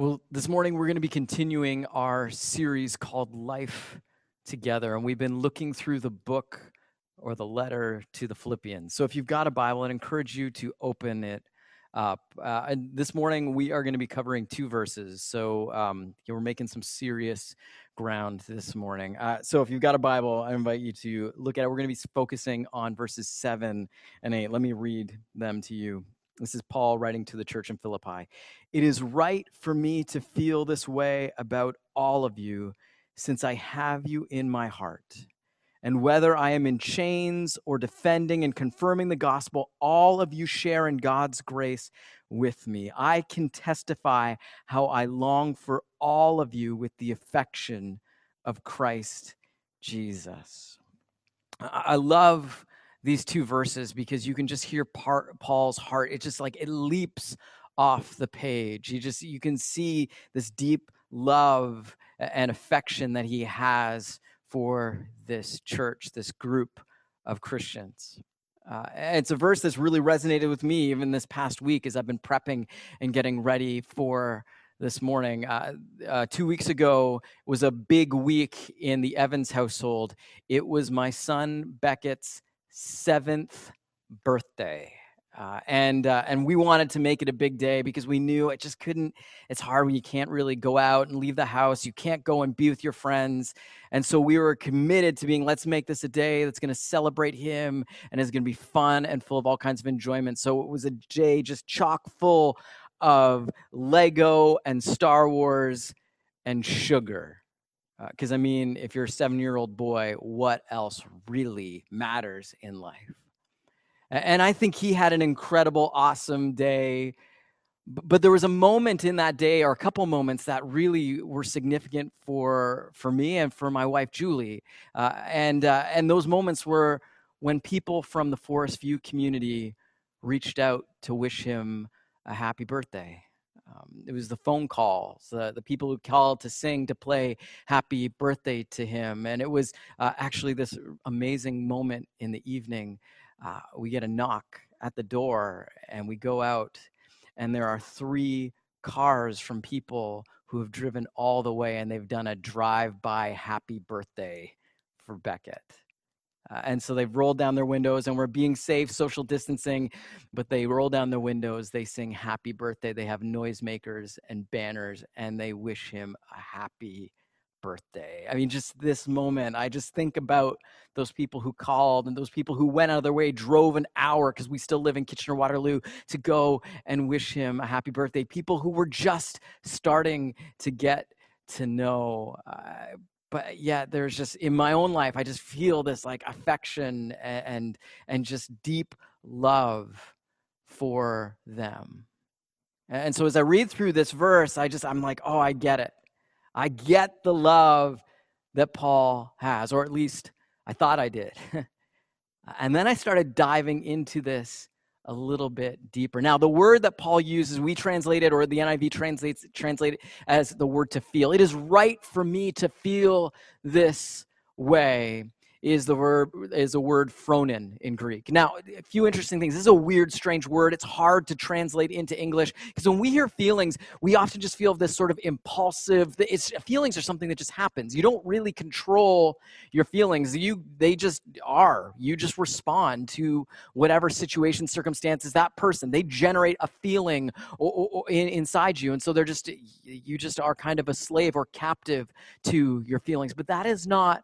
Well, this morning we're going to be continuing our series called Life Together, and we've been looking through the book or the letter to the Philippians. So if you've got a Bible, I'd encourage you to open it up. Uh, and this morning we are going to be covering two verses. So um, we're making some serious ground this morning. Uh, so if you've got a Bible, I invite you to look at it. We're going to be focusing on verses seven and eight. Let me read them to you. This is Paul writing to the church in Philippi. It is right for me to feel this way about all of you, since I have you in my heart. And whether I am in chains or defending and confirming the gospel, all of you share in God's grace with me. I can testify how I long for all of you with the affection of Christ Jesus. I love these two verses because you can just hear part, Paul's heart. It just like it leaps off the page. You just you can see this deep love and affection that he has for this church, this group of Christians. Uh, it's a verse that's really resonated with me even this past week as I've been prepping and getting ready for this morning. Uh, uh, two weeks ago was a big week in the Evans household. It was my son Beckett's seventh birthday. Uh, and uh, and we wanted to make it a big day because we knew it just couldn't. It's hard when you can't really go out and leave the house. You can't go and be with your friends, and so we were committed to being. Let's make this a day that's going to celebrate him and is going to be fun and full of all kinds of enjoyment. So it was a day just chock full of Lego and Star Wars and sugar. Because uh, I mean, if you're a seven year old boy, what else really matters in life? And I think he had an incredible, awesome day. But there was a moment in that day, or a couple moments that really were significant for for me and for my wife Julie. Uh, and uh, and those moments were when people from the Forest View community reached out to wish him a happy birthday. Um, it was the phone calls, the people who called to sing, to play happy birthday to him. And it was uh, actually this amazing moment in the evening uh, we get a knock at the door and we go out and there are three cars from people who have driven all the way and they've done a drive by happy birthday for Beckett. Uh, and so they've rolled down their windows and we're being safe, social distancing, but they roll down their windows, they sing happy birthday, they have noisemakers and banners, and they wish him a happy birthday. I mean, just this moment, I just think about those people who called and those people who went out of their way, drove an hour because we still live in Kitchener Waterloo to go and wish him a happy birthday. People who were just starting to get to know. Uh, but yeah, there's just in my own life, I just feel this like affection and and, just deep love for them. And so as I read through this verse, I just I'm like, oh, I get it. I get the love that Paul has, or at least I thought I did. and then I started diving into this a little bit deeper. Now, the word that Paul uses, we translate it, or the NIV translates translate it as the word to feel. It is right for me to feel this way is the verb is a word phronein in Greek. Now, a few interesting things. This is a weird, strange word. It's hard to translate into English because when we hear feelings, we often just feel this sort of impulsive. It's feelings are something that just happens. You don't really control your feelings. You they just are. You just respond to whatever situation, circumstances, that person. They generate a feeling inside you, and so they're just you just are kind of a slave or captive to your feelings. But that is not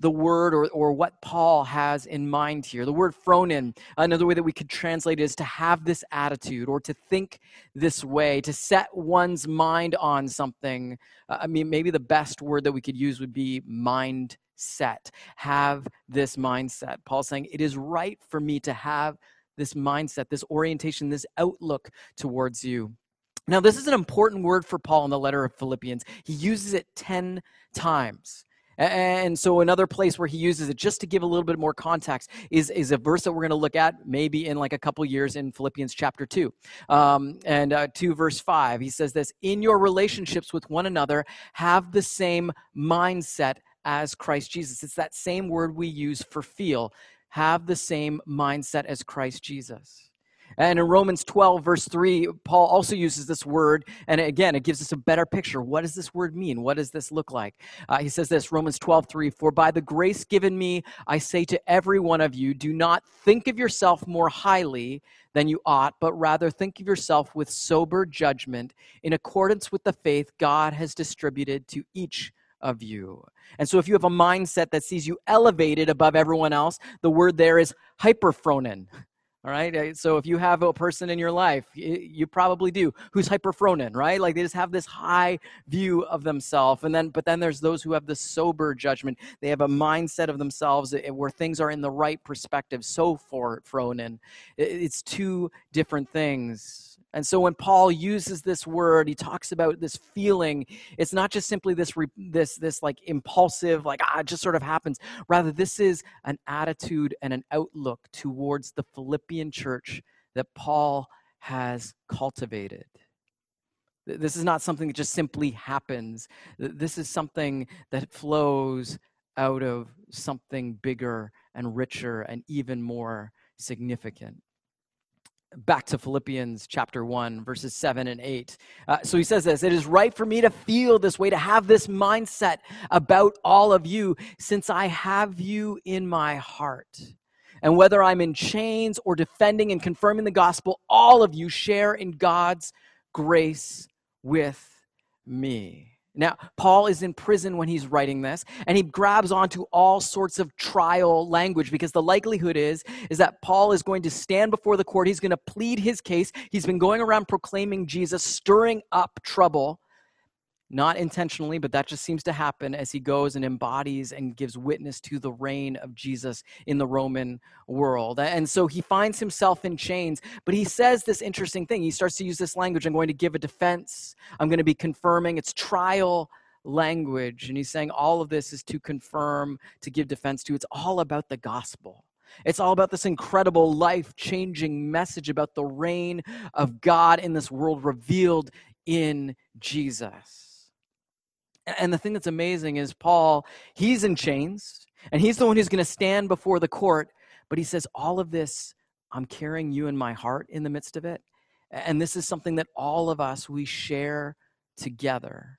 the word or, or what Paul has in mind here. The word phronein, another way that we could translate it is to have this attitude or to think this way, to set one's mind on something. Uh, I mean, maybe the best word that we could use would be mindset. Have this mindset. Paul's saying, It is right for me to have this mindset, this orientation, this outlook towards you. Now, this is an important word for Paul in the letter of Philippians. He uses it 10 times. And so another place where he uses it, just to give a little bit more context, is, is a verse that we're going to look at maybe in like a couple years in Philippians chapter 2. Um, and uh, 2 verse 5, he says this, In your relationships with one another, have the same mindset as Christ Jesus. It's that same word we use for feel. Have the same mindset as Christ Jesus. And in Romans 12, verse 3, Paul also uses this word. And again, it gives us a better picture. What does this word mean? What does this look like? Uh, he says this Romans 12, 3 For by the grace given me, I say to every one of you, do not think of yourself more highly than you ought, but rather think of yourself with sober judgment in accordance with the faith God has distributed to each of you. And so if you have a mindset that sees you elevated above everyone else, the word there is hyperphronein. All right. Uh, so if you have a person in your life, you probably do, who's hyperphronein, right? Like they just have this high view of themselves. And then, but then there's those who have the sober judgment. They have a mindset of themselves eh, where things are in the right perspective. So for phronein, it's two different things. And so when Paul uses this word, he talks about this feeling. It's not just simply this this this like impulsive like ah it just sort of happens. Rather this is an attitude and an outlook towards the Philippian church that Paul has cultivated. This is not something that just simply happens. This is something that flows out of something bigger and richer and even more significant back to Philippians chapter 1, verses 7 and 8. Uh, so he says this It is right for me to feel this way, to have this mindset about all of you, since I have you in my heart. And whether I'm in chains or defending and confirming the gospel, all of you share in God's grace with me. Now, Paul is in prison when he's writing this, and he grabs onto all sorts of trial language because the likelihood is, is that Paul is going to stand before the court. He's going to plead his case. He's been going around proclaiming Jesus, stirring up trouble not intentionally, but that just seems to happen as he goes and embodies and gives witness to the reign of Jesus in the Roman world. And so he finds himself in chains, but he says this interesting thing. He starts to use this language I'm going to give a defense, I'm going to be confirming. It's trial language. And he's saying all of this is to confirm, to give defense to. It's all about the gospel. It's all about this incredible life changing message about the reign of God in this world revealed in Jesus. And the thing that's amazing is Paul, he's in chains, and he's the one who's going to stand before the court. But he says, All of this, I'm carrying you in my heart in the midst of it. And this is something that all of us, we share together.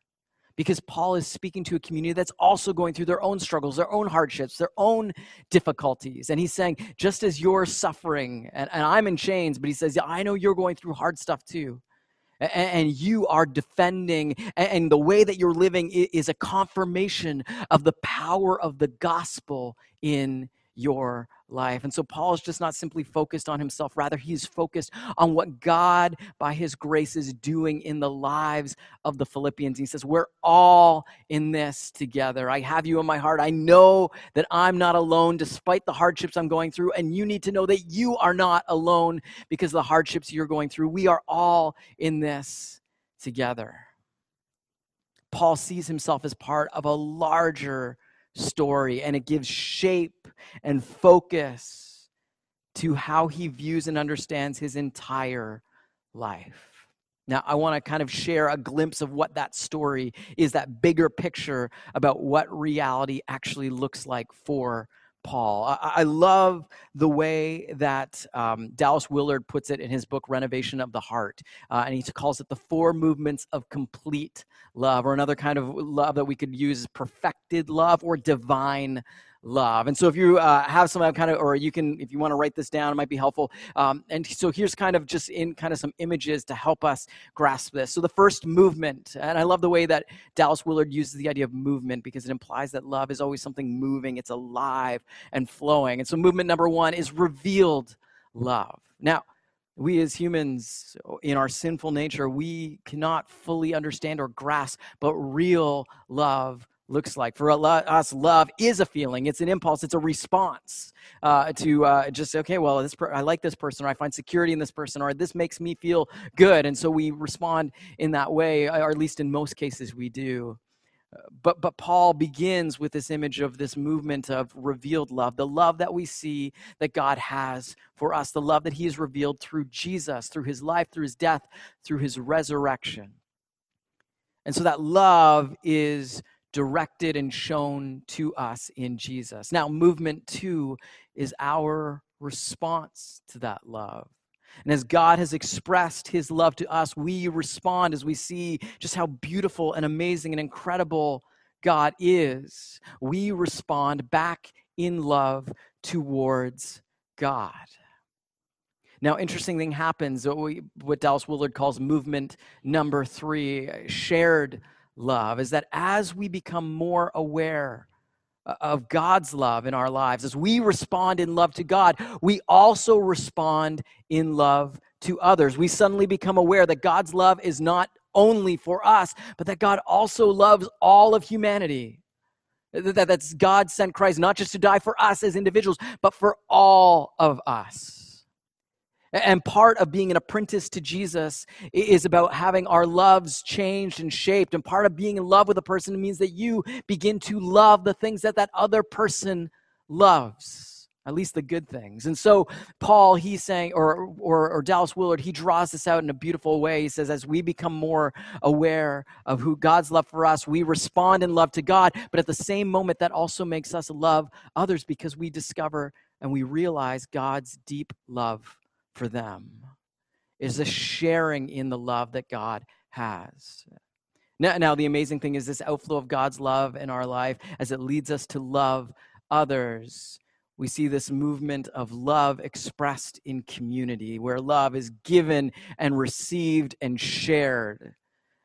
Because Paul is speaking to a community that's also going through their own struggles, their own hardships, their own difficulties. And he's saying, just as you're suffering, and, and I'm in chains, but he says, yeah, I know you're going through hard stuff too and you are defending, and the way that you're living is a confirmation of the power of the gospel in your life. And so Paul is just not simply focused on himself, rather, he's focused on what God, by his grace, is doing in the lives of the Philippians. He says, We're all in this together. I have you in my heart. I know that I'm not alone despite the hardships I'm going through. And you need to know that you are not alone because the hardships you're going through. We are all in this together. Paul sees himself as part of a larger story and it gives shape and focus to how he views and understands his entire life. Now, I want to kind of share a glimpse of what that story is, that bigger picture about what reality actually looks like for Paul. I, I love the way that um, Dallas Willard puts it in his book, Renovation of the Heart. Uh, and he calls it the four movements of complete love, or another kind of love that we could use is perfected love or divine love. And so if you uh, have some kind of, or you can, if you want to write this down, it might be helpful. Um, and so here's kind of just in kind of some images to help us grasp this. So the first movement, and I love the way that Dallas Willard uses the idea of movement because it implies that love is always something moving, it's alive and flowing. And so movement number one is revealed love. Now, we as humans in our sinful nature we cannot fully understand or grasp but real love looks like. For us, love is a feeling, it's an impulse, it's a response uh, to uh, just okay, well, this per- I like this person, or I find security in this person, or this makes me feel good, and so we respond in that way, or at least in most cases we do. But but Paul begins with this image of this movement of revealed love, the love that we see that God has for us, the love that He has revealed through Jesus, through His life, through His death, through His resurrection. And so that love is directed and shown to us in Jesus. Now, movement two is our response to that love. And as God has expressed his love to us, we respond as we see just how beautiful and amazing and incredible God is. We respond back in love towards God. Now, interesting thing happens, what, we, what Dallas Willard calls movement number three, uh, shared love, is that as we become more aware uh, of God's love in our lives, as we respond in love to God, we also respond in love to others. We suddenly become aware that God's love is not only for us, but that God also loves all of humanity. That, that's God sent Christ not just to die for us as individuals, but for all of us. And part of being an apprentice to Jesus is about having our loves changed and shaped. And part of being in love with a person means that you begin to love the things that that other person loves, at least the good things. And so, Paul, he's saying, or, or, or Dallas Willard, he draws this out in a beautiful way. He says, as we become more aware of who God's love for us, we respond in love to God. But at the same moment, that also makes us love others because we discover and we realize God's deep love for them is a sharing in the love that God has. Now, now, the amazing thing is this outflow of God's love in our life as it leads us to love others. We see this movement of love expressed in community where love is given and received and shared.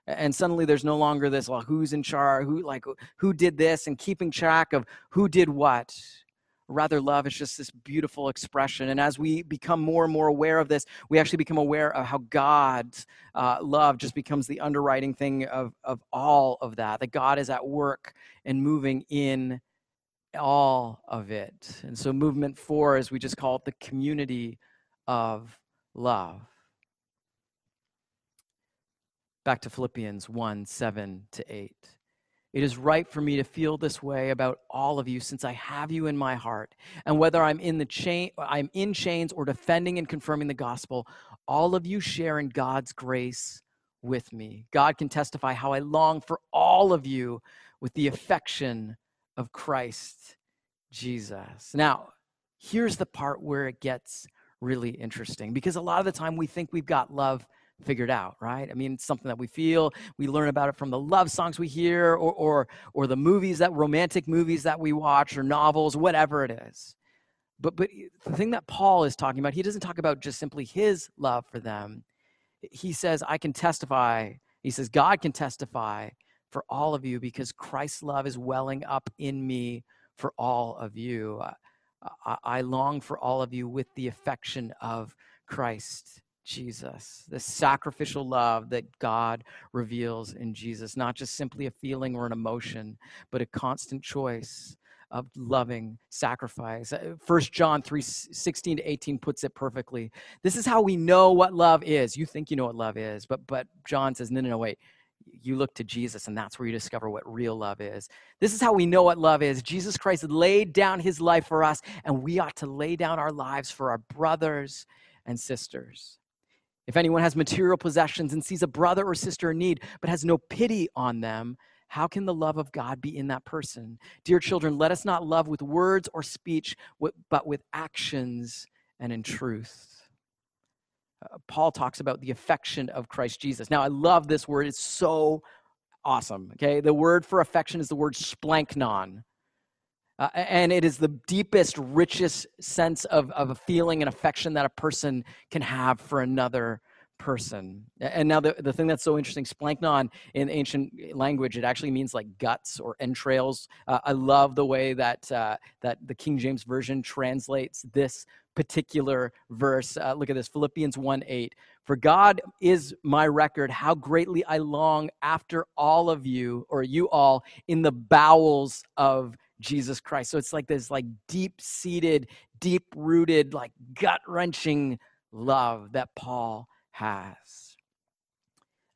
And suddenly there's no longer this, well, who's in charge, who like who did this and keeping track of who did what rather love is just this beautiful expression. And as we become more and more aware of this we actually become aware of how god's uh, love just becomes the underwriting thing of, of all of that that god is at work and moving in all of it. And so movement four as we just call it the community of love. Back to philippians 1 7 to 8 it is right for me to feel this way about all of you since I have you in my heart. And whether I'm in the chain I'm in chains or defending and confirming the gospel, all of you share in God's grace with me. God can testify how I long for all of you with the affection of Christ Jesus. Now, here's the part where it gets really interesting because a lot of the time we think we've got love figured out, right? I mean, it's something that we feel. We learn about it from the love songs we hear or, or, or the movies that romantic movies that we watch or novels, whatever it is. But, but the thing that Paul is talking about, he doesn't talk about just simply his love for them. He says, I can testify. He says, God can testify for all of you because Christ's love is welling up in me for all of you. I, I long for all of you with the affection of Christ. Jesus, the sacrificial love that God reveals in Jesus, not just simply a feeling or an emotion, but a constant choice of loving sacrifice. Uh, First John 3 16 to 18 puts it perfectly. This is how we know what love is. You think you know what love is, but but John says, no, no, no, wait. You look to Jesus, and that's where you discover what real love is. This is how we know what love is. Jesus Christ laid down his life for us, and we ought to lay down our lives for our brothers and sisters. If anyone has material possessions and sees a brother or sister in need, but has no pity on them, how can the love of God be in that person? Dear children, let us not love with words or speech, but with actions and in truth. Uh, Paul talks about the affection of Christ Jesus. Now, I love this word, it's so awesome. Okay, the word for affection is the word splanchnon. Uh, and it is the deepest, richest sense of, of a feeling and affection that a person can have for another person. And now the, the thing that's so interesting, splanchnon in ancient language, it actually means like guts or entrails. Uh, I love the way that uh, that the King James Version translates this particular verse. Uh, look at this, Philippians 1 8. For God is my record, how greatly I long after all of you, or you all, in the bowels of Jesus Christ. So it's like this like deep seated, deep rooted, like gut wrenching love that Paul has.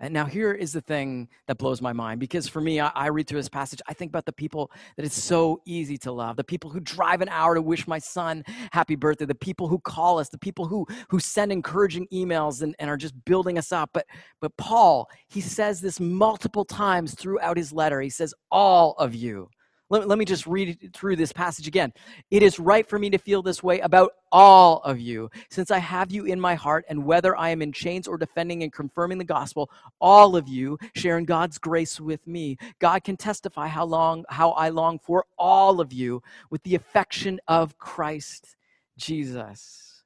And now here is the thing that blows my mind because for me, I, I, read through this passage, I think about the people that it's so easy to love, the people who drive an hour to wish my son happy birthday, the people who call us, the people who who send encouraging emails and, and are just building us up. But but Paul, he says this multiple times throughout his letter. He says, all of you Let, let me just read through this passage again. It is right for me to feel this way about all of you, since I have you in my heart, and whether I am in chains or defending and confirming the gospel, all of you sharing God's grace with me. God can testify how long how I long for all of you with the affection of Christ Jesus.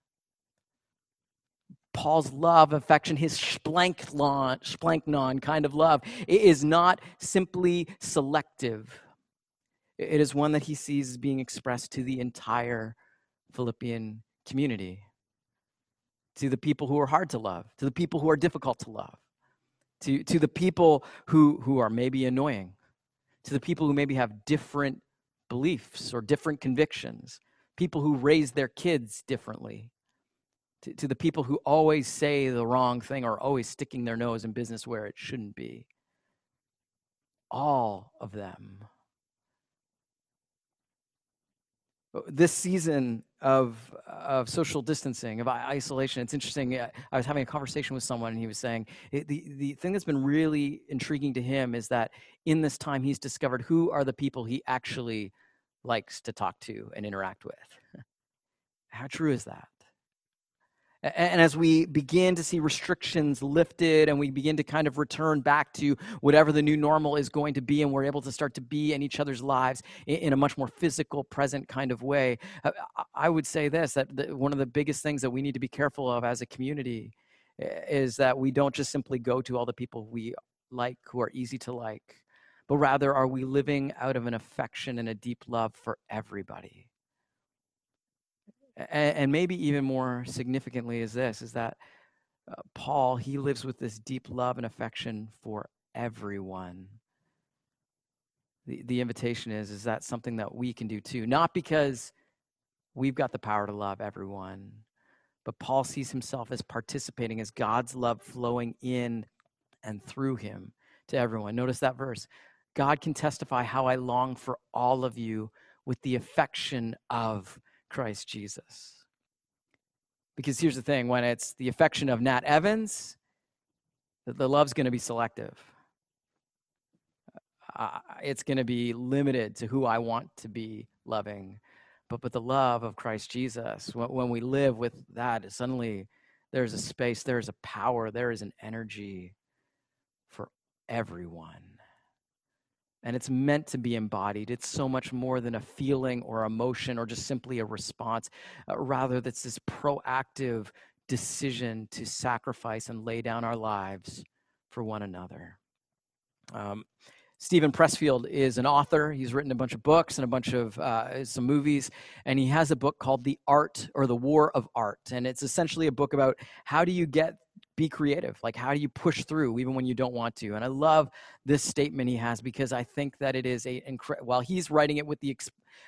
Paul's love, affection, his splanchnon kind of love, it is not simply selective. It is one that he sees as being expressed to the entire Philippian community, to the people who are hard to love, to the people who are difficult to love, to, to the people who, who are maybe annoying, to the people who maybe have different beliefs or different convictions, people who raise their kids differently, to, to the people who always say the wrong thing or always sticking their nose in business where it shouldn't be. All of them. This season of, of social distancing, of isolation, it's interesting. Uh, I was having a conversation with someone, and he was saying the, the thing that's been really intriguing to him is that in this time, he's discovered who are the people he actually likes to talk to and interact with. How true is that? And as we begin to see restrictions lifted and we begin to kind of return back to whatever the new normal is going to be, and we're able to start to be in each other's lives in a much more physical, present kind of way, I would say this that one of the biggest things that we need to be careful of as a community eh, is that we don't just simply go to all the people we like who are easy to like, but rather are we living out of an affection and a deep love for everybody and, maybe even more significantly is this is that uh, paul he lives with this deep love and affection for everyone. The, the invitation is is that something that we can do too? Not because we've got the power to love everyone but paul sees himself as participating as god's love flowing in and through him to everyone. Notice that verse. God can testify how i long for all of you with the affection of Christ Jesus. Because here's the thing when it's the affection of Nat Evans, the love's going to be selective. Uh, it's going to be limited to who I want to be loving. But, but the love of Christ Jesus, when, when we live with that, suddenly there's a space, there's a power, there is an energy for everyone and it's meant to be embodied. It's so much more than a feeling or emotion or just simply a response. Uh, rather, that's this proactive decision to sacrifice and lay down our lives for one another. Um, Steven Pressfield is an author. He's written a bunch of books and a bunch of uh, some movies, and he has a book called "The Art" or "The War of Art," and it's essentially a book about how do you get be creative like how do you push through even when you don't want to? And i love this statement he has because i think that it is a incredible while he's writing it with the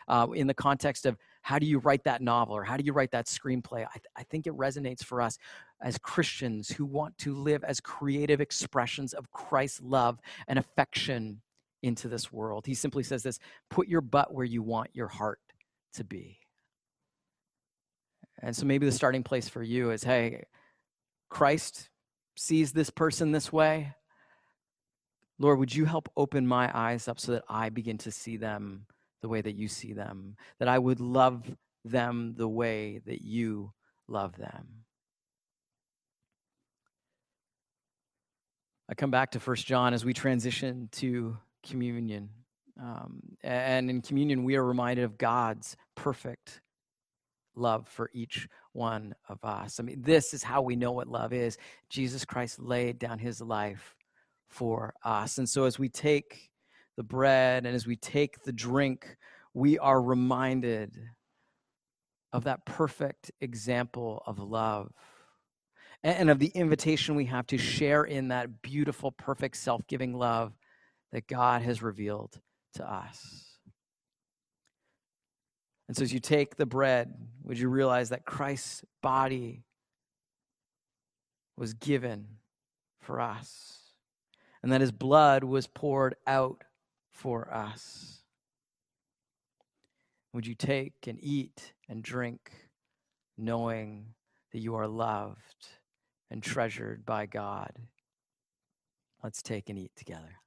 uh, in the context of how do you write that novel or how do you write that screenplay I, th- I think it resonates for us as christians who want to live as creative expressions of christ's love and affection into this world. He simply says this put your butt where you want your heart to be. And so maybe the starting place for you is hey Christ sees this person this way. Lord, would you help open my eyes up so that I begin to see them the way that you see them, that I would love them the way that you love them. I come back to First John as we transition to communion. Um, and in communion, we are reminded of God's perfect love for each one of us. I mean, this is how we know what love is. Jesus Christ laid down his life for us. And so as we take the bread and as we take the drink, we are reminded of that perfect example of love and of the invitation we have to share in that beautiful, perfect, self giving love that God has revealed to us. And so, as you take the bread, would you realize that Christ's body was given for us and that his blood was poured out for us? Would you take and eat and drink knowing that you are loved and treasured by God? Let's take and eat together.